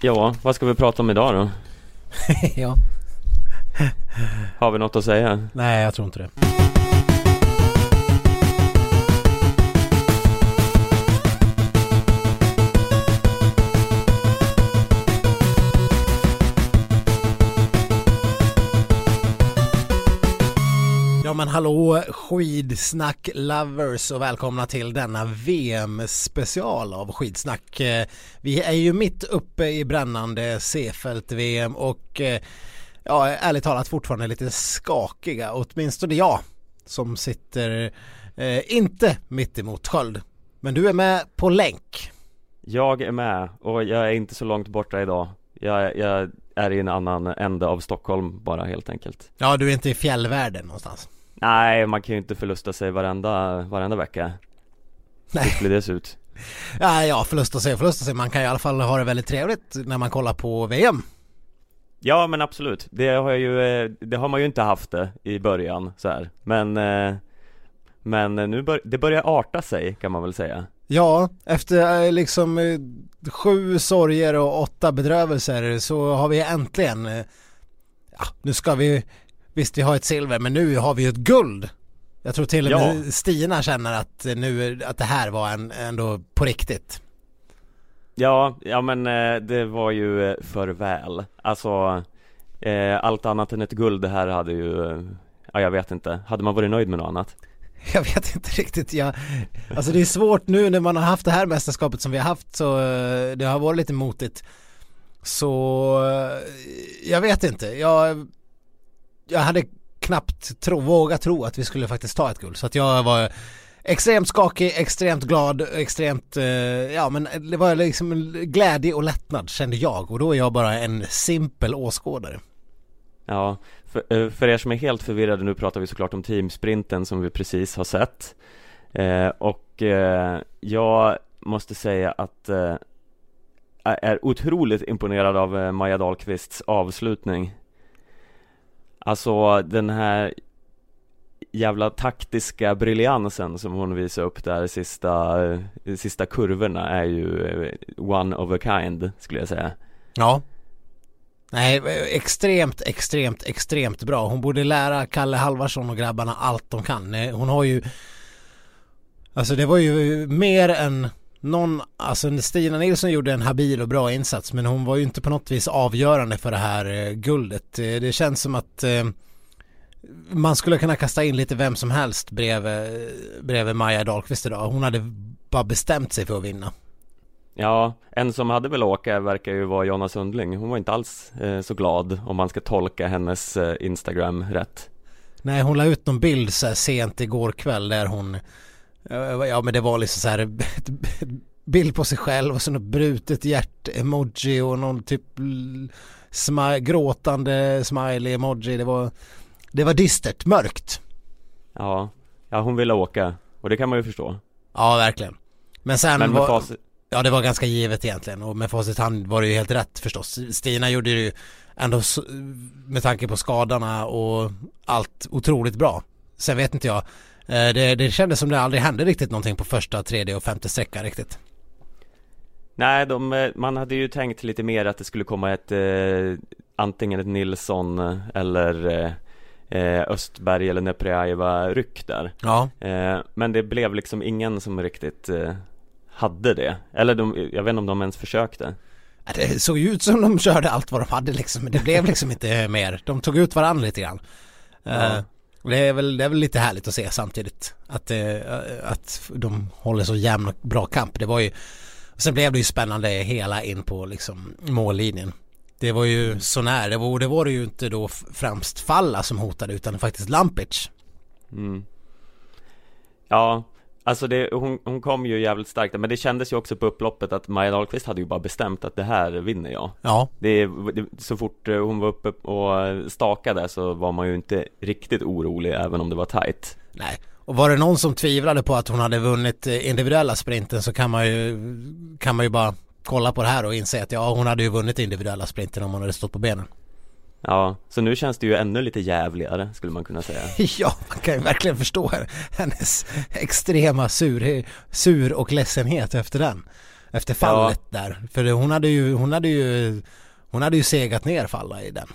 Ja, vad ska vi prata om idag då? ja. Har vi något att säga? Nej, jag tror inte det. Men hallå skidsnack lovers och välkomna till denna VM-special av skidsnack. Eh, Vi är ju mitt uppe i brännande Seefeld-VM och eh, ja, ärligt talat fortfarande lite skakiga, åtminstone jag som sitter eh, inte mitt emot sköld. Men du är med på länk. Jag är med och jag är inte så långt borta idag Jag, jag är i en annan ände av Stockholm bara helt enkelt Ja, du är inte i fjällvärlden någonstans. Nej, man kan ju inte förlusta sig varenda, varenda vecka Nej. Hur skulle det se ut? Ja, ja, förlusta sig och förlusta sig. Man kan i alla fall ha det väldigt trevligt när man kollar på VM. Ja men absolut, det har jag ju, eh, det har man ju inte haft det i början så här. Men eh, Men nu bör, det börjar arta sig kan man väl säga Ja, efter eh, liksom sju sorger och åtta bedrövelser så har vi äntligen, ja, nu ska vi, visst vi har ett silver men nu har vi ju ett guld. Jag tror till och Ja. med Stina känner att nu, att det här var en, ändå på riktigt. Ja, ja men eh, det var ju eh, för väl Alltså eh, Allt annat än ett guld det här hade ju Ja jag vet inte, hade man varit nöjd med något annat? Jag vet inte riktigt, jag, alltså det är svårt nu när man har haft det här mästerskapet som vi har haft så det har varit lite motigt. Så jag vet inte, jag, jag hade knappt tro, vågat tro att vi skulle faktiskt ta ett guld. Så att jag var extremt skakig, extremt glad, extremt, eh, ja men det var liksom glädje och lättnad kände jag. Och då är jag bara en simpel åskådare. Ja, för, eh, för er som är helt förvirrade, nu pratar vi såklart om teamsprinten som vi precis har sett. Eh, Och eh, jag måste säga att eh, jag är otroligt imponerad av eh, Maja Dahlqvists avslutning. Alltså den här jävla taktiska briljansen som hon visar upp där i sista, sista kurvorna är ju eh, one of a kind skulle jag säga Ja. Nej, extremt, extremt, extremt bra. Hon borde lära Kalle Halvarsson och grabbarna allt de kan. Eh, hon har ju Alltså det var ju mer än någon, alltså Stina Nilsson gjorde en habil och bra insats men hon var ju inte på något vis avgörande för det här eh, guldet. Eh, Det känns som att eh, man skulle kunna kasta in lite vem som helst bredvid, bredvid Maja Dahlqvist idag. Hon hade bara bestämt sig för att vinna. Ja, en som hade väl åka verkar ju vara Jonna Sundling Hon var inte alls eh, så glad om man ska tolka hennes eh, Instagram rätt Nej hon la ut någon bild så sent igår kväll där hon Ja men det var liksom så här ett- ett bild på sig själv och så något brutet hjärt-emoji och någon typ smi- gråtande smiley-emoji. Det var Det var dystert, mörkt. Ja, ja hon ville åka och det kan man ju förstå Ja verkligen. Men sen Men var, facit, Ja det var ganska givet egentligen och med facit hand var det ju helt rätt förstås. Stina gjorde ju ändå med tanke på skadorna och allt otroligt bra. Sen vet inte jag. Eh, Det, det kändes som det aldrig hände riktigt någonting på första, tredje och femte sträckan riktigt. nej de, eh, man hade ju tänkt lite mer att det skulle komma ett eh, Antingen ett Nilsson eh, eller eh, eh, Östberg eller Neprjajeva ryck där Ja. eh, Men det blev liksom ingen som riktigt eh, hade det Eller de, jag vet inte om de ens försökte Det såg ju ut som de körde allt vad de hade liksom. Men det blev liksom inte mer. De tog ut varandra lite grann. Ja. Det, är väl, det är väl lite härligt att se samtidigt. Att, eh, att de håller så jämn och bra kamp. Det var ju Sen blev det ju spännande hela in på liksom mållinjen. Det var ju så när. Det var det, var det ju inte då främst Falla som hotade utan faktiskt Lampic. Mm. Ja, alltså det, hon, hon kom ju jävligt starkt Men det kändes ju också på upploppet att Maja Dahlqvist hade ju bara bestämt att det här vinner jag Ja, det, det, Så fort eh, hon var uppe och stakade så var man ju inte riktigt orolig även om det var tight nej. Och var det någon som tvivlade på att hon hade vunnit eh, individuella sprinten så kan man ju, kan man ju bara kolla på det här och inse att ja, hon hade ju vunnit individuella sprinten om hon hade stått på benen. Ja, så nu känns det ju ännu lite jävligare skulle man kunna säga Ja, man kan ju verkligen förstå hennes extrema sur, sur och ledsenhet efter den. Efter fallet ja. där. För hon hade ju, hon hade ju, hon hade ju segat ner Falla i den.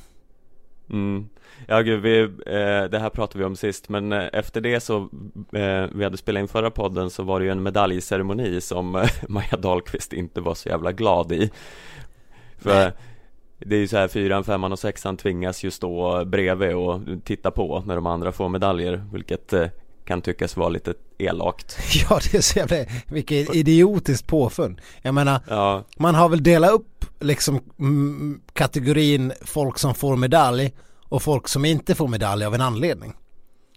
Mm. Ja gud, vi, eh, det här pratade vi om sist men eh, efter det så eh, Vi hade spelat in förra podden så var det ju en medaljceremoni som eh, Maja Dahlqvist inte var så jävla glad i För Nej. Det är ju så här fyran, femman och sexan tvingas ju stå bredvid och titta på när de andra får medaljer Vilket eh, kan tyckas vara lite elakt Ja det är så jävla, vilket idiotiskt påfund Jag menar, ja. man har väl delat upp liksom kategorin folk som får medalj och folk som inte får medalj av en anledning.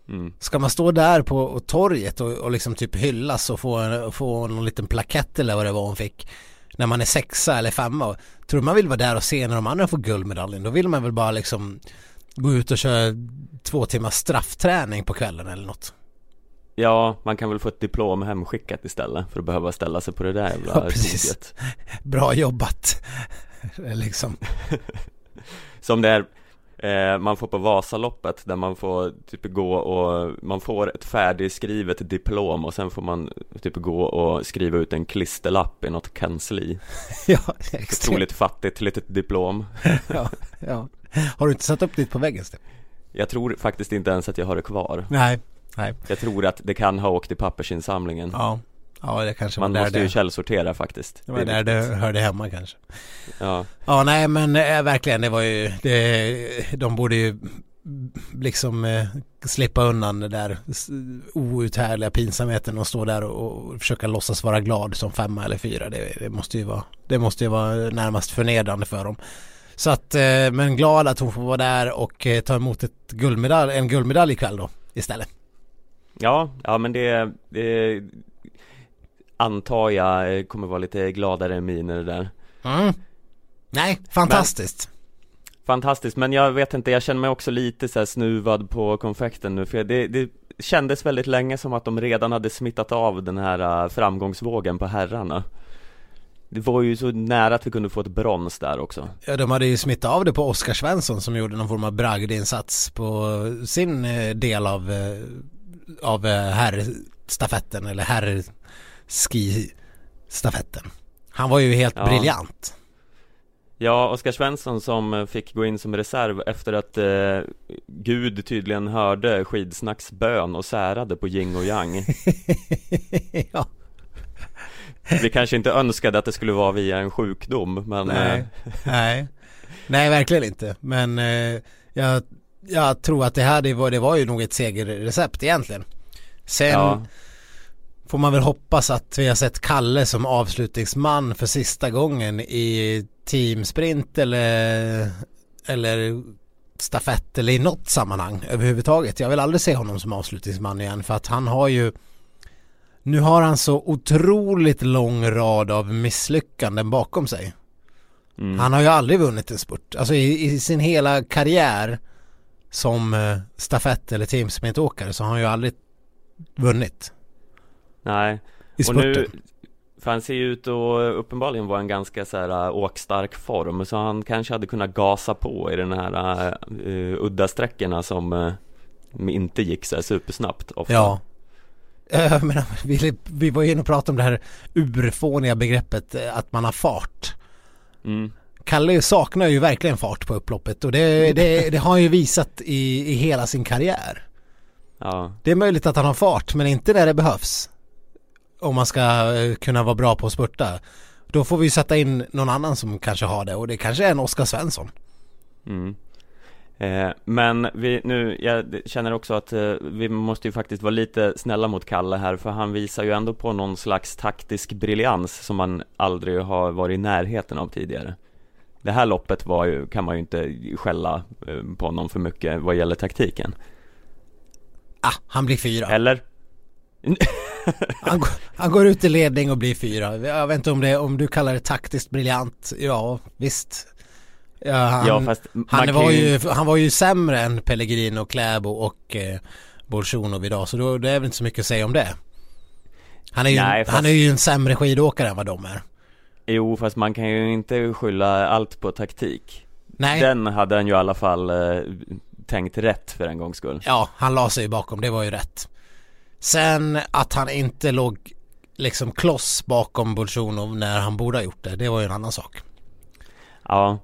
Mm. Ska man stå där på torget och, och liksom typ hyllas och få, få någon liten plakett eller vad det var hon fick när man är sexa eller femma. Tror man vill vara där och se när de andra får guldmedaljen då vill man väl bara liksom gå ut och köra två timmars straffträning på kvällen eller något. Ja, man kan väl få ett diplom hemskickat istället för att behöva ställa sig på det där jävla ja, precis. Bra jobbat. liksom. Som det är eh, man får på Vasaloppet där man får typ gå och man får ett färdigskrivet diplom och sen får man typ gå och skriva ut en klisterlapp i något kansli. Ja, extremt Otroligt fattigt litet diplom. Ja, ja. Har du inte satt upp ditt på väggen Sten? Jag tror faktiskt inte ens att jag har det kvar. Nej, nej. Jag tror att det kan ha åkt i pappersinsamlingen. Ja Ja det kanske Man var måste där ju källsortera faktiskt Det var det där det hörde hemma kanske Ja Ja nej men äh, verkligen det var ju det, De borde ju liksom eh, slippa undan det där outhärdliga pinsamheten och stå där och, och försöka låtsas vara glad som femma eller fyra. Det, det, måste ju vara, det måste ju vara närmast förnedrande för dem. Så att, eh, men glad att hon får vara där och eh, ta emot ett guldmedalj, en guldmedalj ikväll då istället. Ja, ja men det, det antar jag eh, kommer vara lite gladare miner där. Mm. Nej, fantastiskt. Men, Fantastiskt, men jag vet inte, jag känner mig också lite så snuvad på konfekten nu för det, det kändes väldigt länge som att de redan hade smittat av den här uh, framgångsvågen på herrarna. Det var ju så nära att vi kunde få ett brons där också. Ja de hade ju smittat av det på Oskar Svensson som gjorde någon form av bragdinsats på sin eh, del av, av herrstafetten eller herr skistafetten. Han var ju helt ja. briljant. Ja, Oskar Svensson som fick gå in som reserv efter att eh, Gud tydligen hörde skidsnacks bön och särade på yin och yang. ja. Vi kanske inte önskade att det skulle vara via en sjukdom, men... Nej, eh... nej. nej verkligen inte. Men eh, jag, jag tror att det här, det var, det var ju nog ett segerrecept egentligen. Sen... Ja får man väl hoppas att vi har sett Kalle som avslutningsman för sista gången i teamsprint eller, eller stafett eller i något sammanhang överhuvudtaget. Jag vill aldrig se honom som avslutningsman igen för att han har ju nu har han så otroligt lång rad av misslyckanden bakom sig. Mm. Han har ju aldrig vunnit en spurt. Alltså i, i sin hela karriär som eh, stafett eller teamsprintåkare så har han ju aldrig vunnit. Nej, I och nu För han ser ju ut att uppenbarligen vara en ganska så här uh, åkstark form Så han kanske hade kunnat gasa på i den här uh, udda sträckorna som uh, inte gick så här supersnabbt ofta. Ja. Jag menar, vi, vi var ju inne och pratade om det här urfåniga begreppet att man har fart. Mm. Kalle saknar ju verkligen fart på upploppet och det, det, det har han ju visat i, i hela sin karriär. Ja. Det är möjligt att han har fart men inte när det behövs om man ska eh, kunna vara bra på att spurta. Då får vi sätta in någon annan som kanske har det och det kanske är en Oskar Svensson. Mm. Eh, men vi, nu, jag känner också att eh, vi måste ju faktiskt vara lite snälla mot Kalle här för han visar ju ändå på någon slags taktisk briljans som man aldrig har varit i närheten av tidigare. Det här loppet var ju, kan man ju inte skälla eh, på honom för mycket vad gäller taktiken. Ah, han blir fyra. Eller? Han, han, går ut i ledning och blir fyra. Jag vet inte om, det, om du kallar det taktiskt briljant. Ja, visst. Ja, han, ja, fast han, var ju, han var ju sämre än Pellegrino, Kläbo och eh, Bolsjunov idag. Så då, det är väl inte så mycket att säga om det. Han är ju, Nej, fast... han är ju en sämre skidåkare än vad de är. Jo, fast man kan ju inte skylla allt på taktik. Nej. Den hade han ju i alla fall eh, tänkt rätt för en gångs skull. Ja, han la sig bakom, det var ju rätt. Sen att han inte låg liksom kloss bakom Bolsjunov när han borde ha gjort det. Det var ju en annan sak. Ja,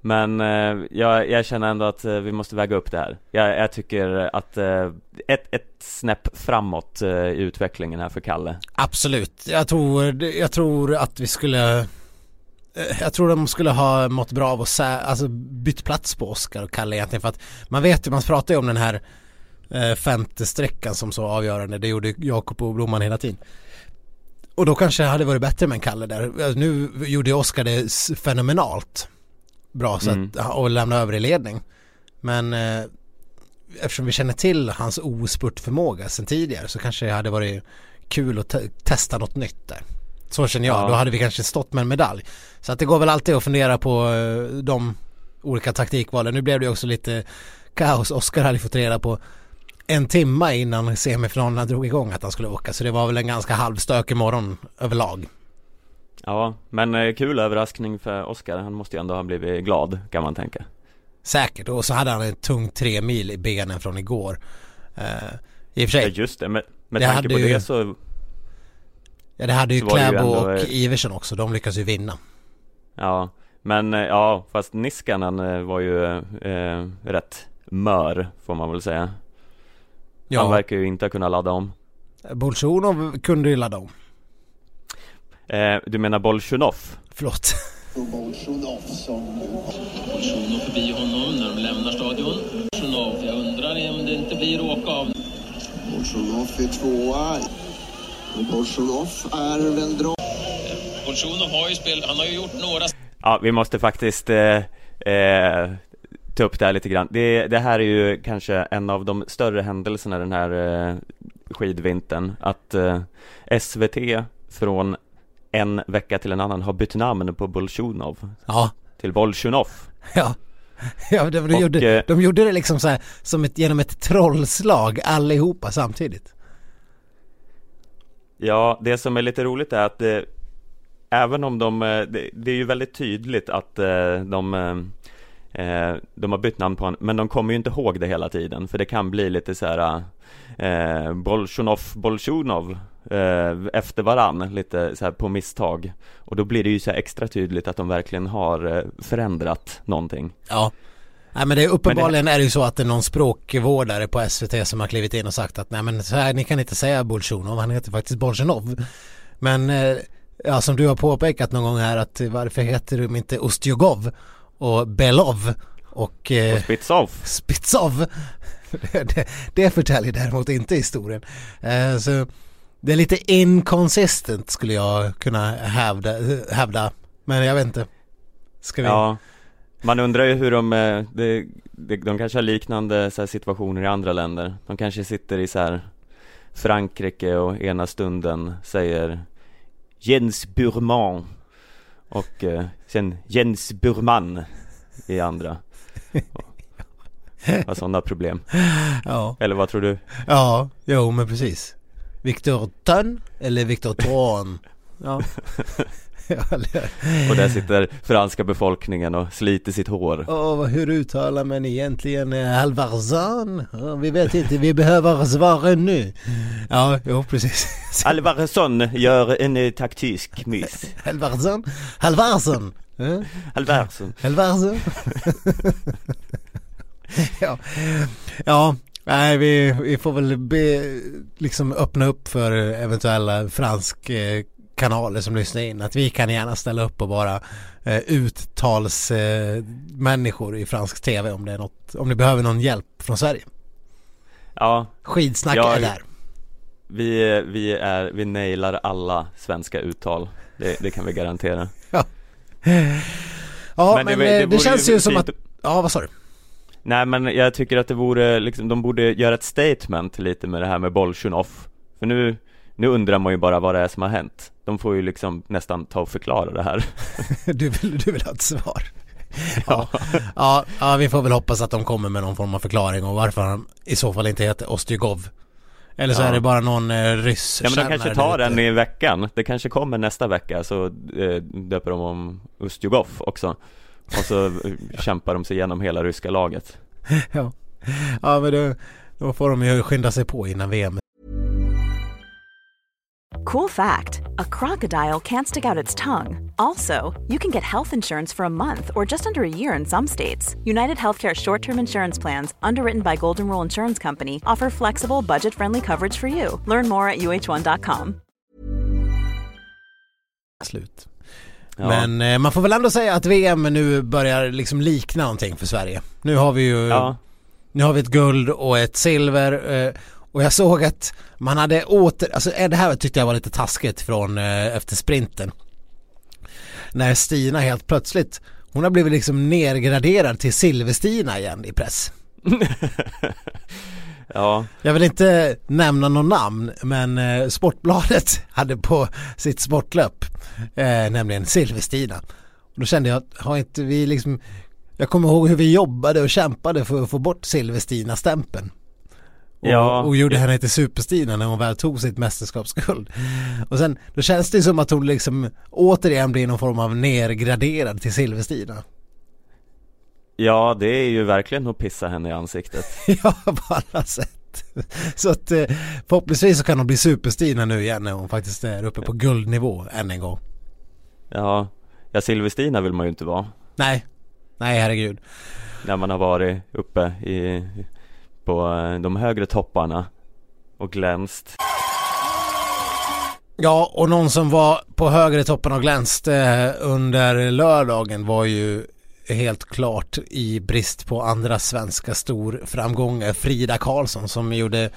men eh, jag, jag, känner ändå att eh, vi måste väga upp det här. Jag, jag tycker att eh, ett, ett snäpp framåt eh, i utvecklingen här för Kalle. Absolut. Jag tror, jag tror att vi skulle eh, jag tror de skulle ha mått bra av att sä, alltså bytt plats på Oskar och Kalle egentligen för att man vet ju, man pratar ju om den här femte sträckan som så avgörande, det gjorde Jakob och Blomman hela tiden. Och då kanske det hade varit bättre med en Kalle där. Nu gjorde Oskar det fenomenalt bra sätt mm. och lämna över i ledning. Men eh, eftersom vi känner till hans ospurtförmåga sen tidigare så kanske det hade varit kul att te testa något nytt där. Så känner jag, ja. då hade vi kanske stått med en medalj. Så att det går väl alltid att fundera på eh, de olika taktikvalen. Nu blev det också lite kaos. Oskar hade fått reda på en timma innan semifinalerna drog igång att han skulle åka. Så det var väl en ganska halvstökig morgon överlag. Ja, men eh, kul överraskning för Oskar. Han måste ju ändå ha blivit glad kan man tänka. Säkert, och så hade han en tung tre mil i benen från igår. Uh, I och för sig. Ja just det, med, med det tanke på ju, det så Ja det hade ju Kläbo och eh, Iversen också, de lyckas ju vinna. Ja, men ja, fast Niskanen var ju eh, rätt mör får man väl säga. Ja. Han verkar ju inte kunna ladda om. Bolsjunov kunde ju ladda om. Eh, du menar Bolsjunov? Förlåt. Bolsjunov som... Bolsjunov förbi honom när de lämnar stadion. Bolsjunov, jag undrar om det inte blir åka av. Bolsjunov är tvåa. Bolsjunov är väl bra. Bolsjunov har ju spelat, han har ju gjort några... Ja, vi måste faktiskt eh, eh, ta upp det här lite grann. Det, det, här är ju kanske en av de större händelserna den här eh, skidvintern. Att eh, SVT från en vecka till en annan har bytt namn på Bolsjunov Ja Till Bolsjunov Ja Ja, de, de, och, gjorde, eh, de gjorde det liksom så här, som ett, genom ett trollslag allihopa samtidigt Ja, det som är lite roligt är att det, även om de, eh, det, det är ju väldigt tydligt att eh, de eh, de har bytt namn på honom, men de kommer ju inte ihåg det hela tiden för det kan bli lite så här eh, Bolsjunov, Bolsjunov eh, efter varann lite så här på misstag och då blir det ju så extra tydligt att de verkligen har eh, förändrat någonting. Ja. Nej men det är uppenbarligen det... är det ju så att det är någon språkvårdare på SVT som har klivit in och sagt att nej men så här, ni kan inte säga Bolsjunov, han heter faktiskt Bolsjunov. Men eh, ja som du har påpekat någon gång här att varför heter de inte Ostjogov och Belov och, eh, och Spitsov. Spitsov. det, det förtäljer däremot inte historien. Eh, så det är lite inconsistent skulle jag kunna hävda, hävda. Men jag vet inte. Ska vi? Ja. Man undrar ju hur de, eh, de, de, de kanske har liknande situationer i andra länder. De kanske sitter i så här Frankrike och ena stunden säger Jens Burman och eh, sen Jens Burman i andra. Har sådana problem. Ja. Eller vad tror du? Ja, jo men precis. Victor Tön eller Victor Tron. Ja. och där sitter franska befolkningen och sliter sitt hår. Oh, hur uttalar man egentligen Alvarzan? Oh, vi vet inte, vi behöver svaren nu. Ja, jo precis. Alvarzon gör en taktisk miss. Alvarzon? Alvarzon? Alvarzon. Alvarzon? ja. ja, nej vi, vi får väl be, liksom öppna upp för eventuella fransk eh, kanaler som lyssnar in att vi kan gärna ställa upp och vara eh, uttalsmänniskor eh, i fransk tv om det är något, om ni behöver någon hjälp från Sverige. Ja. Skidsnack jag, är där. Vi, vi, är, vi nailar alla svenska uttal. Det, det kan vi garantera. Ja, ja men, men det, det, det känns ju som att, ja vad sa du? Nej men jag tycker att det vore liksom, de borde göra ett statement lite med det här med Bolsjunov För nu, nu undrar man ju bara vad det är som har hänt De får ju liksom nästan ta och förklara det här du, vill, du vill ha ett svar? Ja. ja. ja, vi får väl hoppas att de kommer med någon form av förklaring och varför han i så fall inte heter Ostjugov Eller så ja. är det bara någon eh, ryss Ja men de kanske tar den i veckan Det kanske kommer nästa vecka så eh, döper de om Ustjugov också och så kämpar de sig igenom hela ryska laget. ja. ja, men då, då får de ju skynda sig på innan VM Cool fact a crocodile can't stick out its tongue. Also, you can get health insurance for a month or just under a year in some states. United Healthcare short term insurance plans, underwritten by Golden Rule Insurance Company, offer flexible, budget friendly coverage for you. Learn more at uh1.com. Slut. Ja. Men eh, man får väl ändå säga att VM nu börjar liksom likna någonting för Sverige. Nu har vi ju, ja. nu har vi ett guld och ett silver eh, och jag såg att man hade åter, alltså eh, det här tyckte jag var lite taskigt från eh, efter sprinten. När Stina helt plötsligt, hon har blivit liksom nergraderad till Silver-Stina igen i press. ja. Jag vill inte nämna någon namn men eh, Sportbladet hade på sitt sportlöp eh, nämligen Silver-Stina. Och då kände jag har inte vi liksom jag kommer ihåg hur vi jobbade och kämpade för att få bort Silver-Stina-stämpeln. Och, Ja. och gjorde henne till Superstina när hon väl tog sitt mästerskapsguld. Och sen, då känns det som att hon liksom återigen blir någon form av nergraderad till Silver-Stina. ja, det är ju verkligen att pissa henne i ansiktet Ja, på alla sätt. Så att eh, förhoppningsvis så kan hon bli Superstina nu igen när hon faktiskt är uppe på guldnivå än en gång. Ja, ja Silverstina vill man ju inte vara Nej, nej herregud. När man har varit uppe i, på eh, de högre topparna och glänst Ja, och någon som var på högre toppen och glänste under lördagen var ju helt klart i brist på andra svenska storframgångar Frida Karlsson som gjorde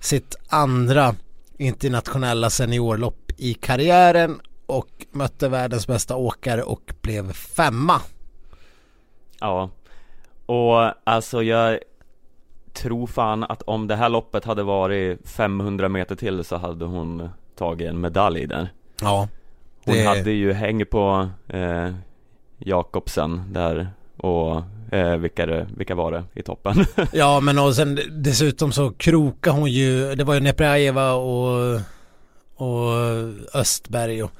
sitt andra internationella seniorlopp i karriären och mötte världens bästa åkare och blev femma. Ja Och alltså jag tror fan att om det här loppet hade varit 500 meter till så hade hon tagit en medalj där Ja. Hon Det- hade ju häng på eh, Jakobsen där och eh, vilka, det, vilka var det i toppen? Ja men och sen dessutom så krokade hon ju, det var ju Neprajeva och, och Östberg och,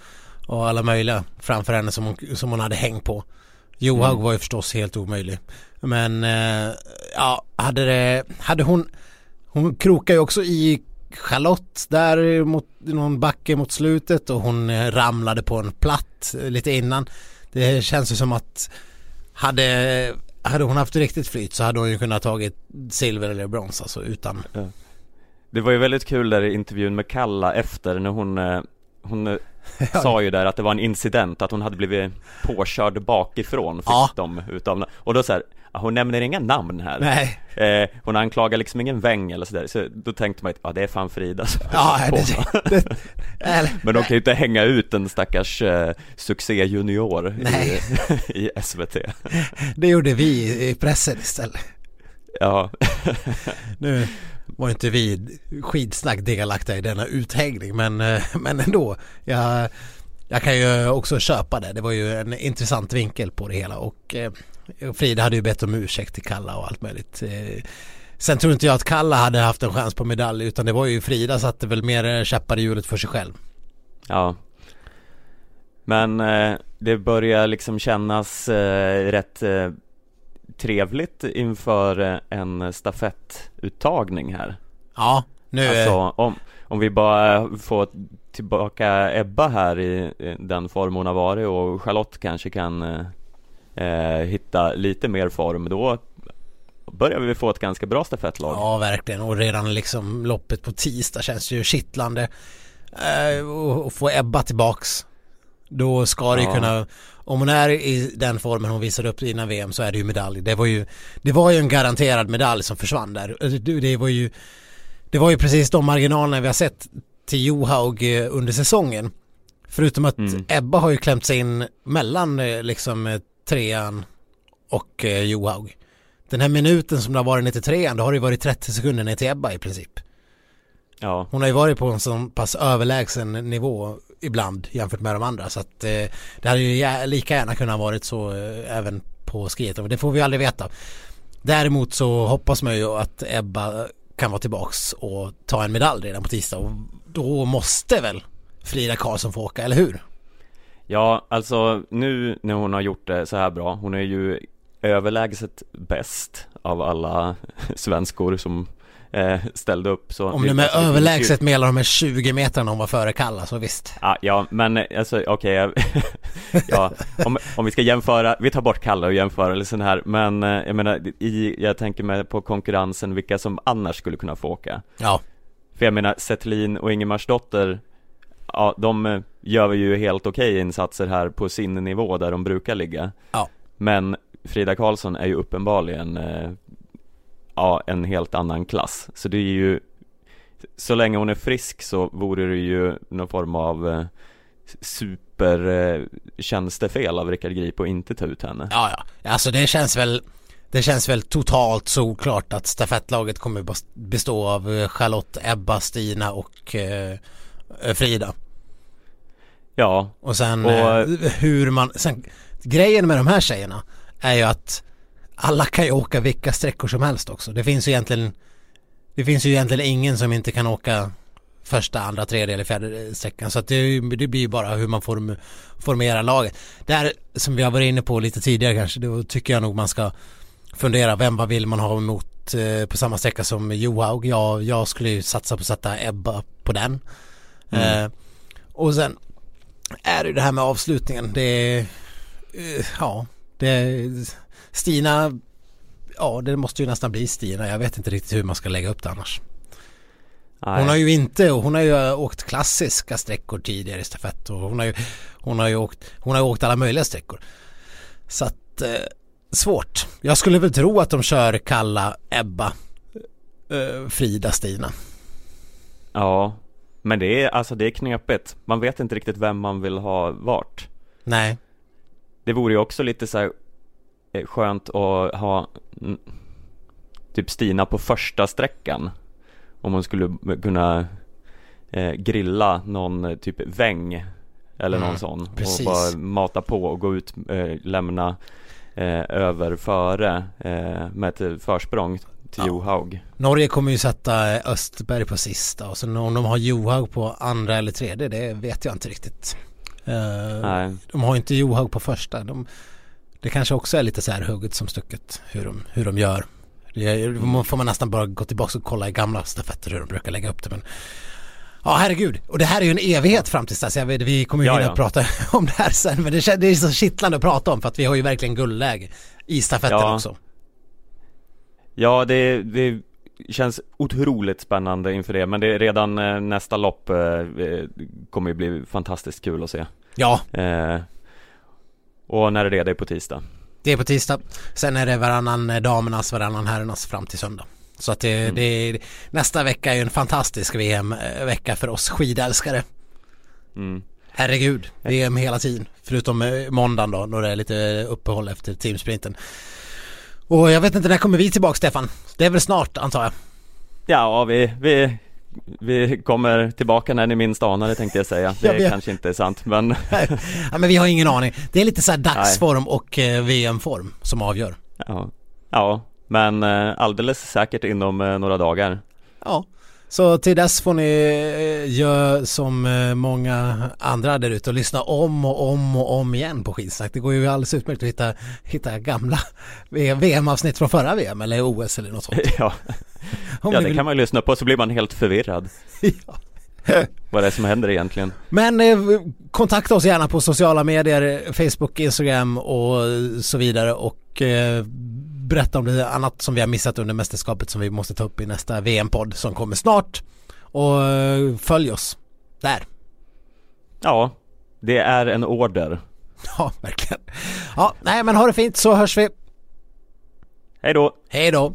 och alla möjliga framför henne som hon, som hon hade häng på. Johaug Mm. var ju förstås helt omöjlig. Men eh, ja, hade det, hade hon, hon krokade ju också i Charlotte där mot någon backe mot slutet och hon eh, ramlade på en platt eh, lite innan. Det känns ju som att hade, hade hon haft riktigt flyt så hade hon ju kunnat tagit silver eller brons alltså utan Det var ju väldigt kul där i intervjun med Kalla efter när hon Hon eh, sa ju där att det var en incident, att hon hade blivit påkörd bakifrån fick Ja. de utav Och då så här, hon nämner inga namn här. Nej, eh, Hon anklagar liksom ingen väng eller sådär, så då tänkte man att ja, det är fan Frida som ja det, det, eller, Men de kan ju inte hänga ut en stackars eh, succéjunior i, i SVT det gjorde vi i pressen istället. Ja, Nu var inte vi skidsnack delaktiga i denna uthängning men, eh, men ändå. Jag, jag kan ju också köpa det. Det var ju en intressant vinkel på det hela och eh, Frida hade ju bett om ursäkt till Kalla och allt möjligt. Eh, sen tror inte jag att Kalla hade haft en chans på medalj utan det var ju Frida satte väl mer käppar i hjulet för sig själv. ja Men det börjar liksom kännas rätt trevligt inför eh, en stafettuttagning här Ja, nu... Alltså om, om vi bara får tillbaka Ebba här i i den form hon har varit och Charlotte kanske kan eh, eh, hitta lite mer form då börjar vi få ett ganska bra stafettlag Ja, verkligen. Och redan liksom loppet på tisdag känns ju kittlande. Eh, och, och få Ebba tillbaks. Då ska det ju Ja. kunna, om hon är i den formen hon visade upp innan VM så är det ju medalj. Det var ju, det var ju en garanterad medalj som försvann där. Eh, Det, var ju, det var ju precis de marginalerna vi har sett till Johaug eh, under säsongen. Förutom att Mm. Ebba har ju klämt sig in mellan eh, liksom eh, trean och Johaug. Den här minuten som det har varit ner till trean, då har det ju varit 30 sekunder ner till Ebba i princip. Ja, Hon har ju varit på en sån pass överlägsen nivå ibland jämfört med de andra så att eh, det hade ju lika gärna kunnat varit så eh, även på skiet och det får vi aldrig veta. Däremot så hoppas man ju att Ebba kan vara tillbaks och ta en medalj redan på tisdag och då måste väl Frida Karlsson få åka, eller hur? ja alltså nu när hon har gjort det så här bra Hon är ju överlägset bäst av alla svenskor som eh, ställde upp så Om du med överlägset med alla de här 20 metrarna hon var före Kalla så visst. Ja, ja men eh, alltså okej, okay, ja, om, om vi ska jämföra, vi tar bort Kalle och jämförelsen här, men eh, jag menar, i, jag tänker mig på konkurrensen, vilka som annars skulle kunna få åka. Ja. För jag menar, Zetterlin och Ingemarsdotter, ja, de gör ju helt okej okay insatser här på sin nivå där de brukar ligga. Ja. Men Frida Karlsson är ju uppenbarligen eh, ja, en helt annan klass. Så det är ju så länge hon är frisk så vore det ju någon form av eh, supertjänstefel av Rickard Grip att inte ta ut henne. Ja, ja. Alltså det känns väl det känns väl totalt såklart att stafettlaget kommer bestå av eh, Charlotte, Ebba, Stina och eh, Frida. Ja. Och sen och... Eh, hur man, sen grejen med de här tjejerna är ju att alla kan ju åka vilka sträckor som helst också. Det finns ju egentligen det finns ju egentligen ingen som inte kan åka första, andra, tredje eller fjärde sträckan. Så att det, det blir bara hur man form, formerar laget. Där som vi har varit inne på lite tidigare kanske, då tycker jag nog man ska fundera vem vad vill man ha emot eh, på samma sträcka som Johaug. Jag, jag skulle ju satsa på att sätta Ebba på den. Mm. Eh, och sen är det det här med avslutningen. Det eh, ja, det Stina, ja det måste ju nästan bli Stina. Jag vet inte riktigt hur man ska lägga upp det annars. Nej. Hon har ju inte, hon har ju åkt klassiska sträckor tidigare i stafett och hon har ju, hon har ju åkt, hon har åkt alla möjliga sträckor. Så att, eh, svårt. Jag skulle väl tro att de kör Kalla, Ebba, eh, Frida, Stina. Ja, men det är, alltså det är knepigt. Man vet inte riktigt vem man vill ha vart. Nej. Det vore ju också lite så här skönt att ha typ Stina på första sträckan om hon skulle kunna eh, grilla någon eh, typ väng eller någon mm, sån precis. och bara mata på och gå ut, eh, lämna eh, över före eh, med ett försprång till ja. Johaug. Norge kommer ju sätta Östberg på sista och sen om de har Johaug på andra eller tredje det vet jag inte riktigt. Nej. De har inte Johaug på första. De, det kanske också är lite så här hugget som stucket hur de, hur de gör. Det får man nästan bara gå tillbaka och kolla i gamla stafetter hur de brukar lägga upp det. Men Ja herregud, och det här är ju en evighet fram tills dess. Jag vet, vi kommer ju ja, hinna ja. prata om det här sen men det, det är så kittlande att prata om för att vi har ju verkligen guldläge i stafetten ja. också. Ja, det, det känns otroligt spännande inför det men det är redan eh, nästa lopp eh, eh, kommer ju bli fantastiskt kul att se. Ja. Eh, och när är det? Det är på tisdag? Det är på tisdag. Sen är det varannan damernas, varannan herrarnas fram till söndag. Så att det, mm. det nästa vecka är ju en fantastisk VM-vecka för oss skidälskare. Mm. Herregud, VM hela tiden. Förutom eh, måndagen då, då det är lite uppehåll efter teamsprinten. Och jag vet inte, när kommer vi tillbaka Stefan? Det är väl snart antar jag? Ja, vi, vi vi kommer tillbaka när ni minst anar det tänkte jag säga. Det ja, kanske inte är sant men Ja men vi har ingen aning. Det är lite så dagsform och eh, VM-form som avgör. Ja, ja men eh, alldeles säkert inom eh, några dagar. Ja. Så till dess får ni göra som många andra där ute och lyssna om och om och om igen på skidsnack. Det går ju alldeles utmärkt att hitta, hitta gamla VM-avsnitt från förra VM eller OS eller något sånt. Ja, ja det vill... kan man ju lyssna på så blir man helt förvirrad. ja. Vad det är som händer egentligen. Men eh, kontakta oss gärna på sociala medier, Facebook, Instagram och så vidare och eh, berätta om det annat som vi har missat under mästerskapet som vi måste ta upp i nästa VM-podd som kommer snart. Och eh, följ oss där. Ja, det är en order. Ja, verkligen. Ja, nej men ha det fint så hörs vi. Hej då. Hej då.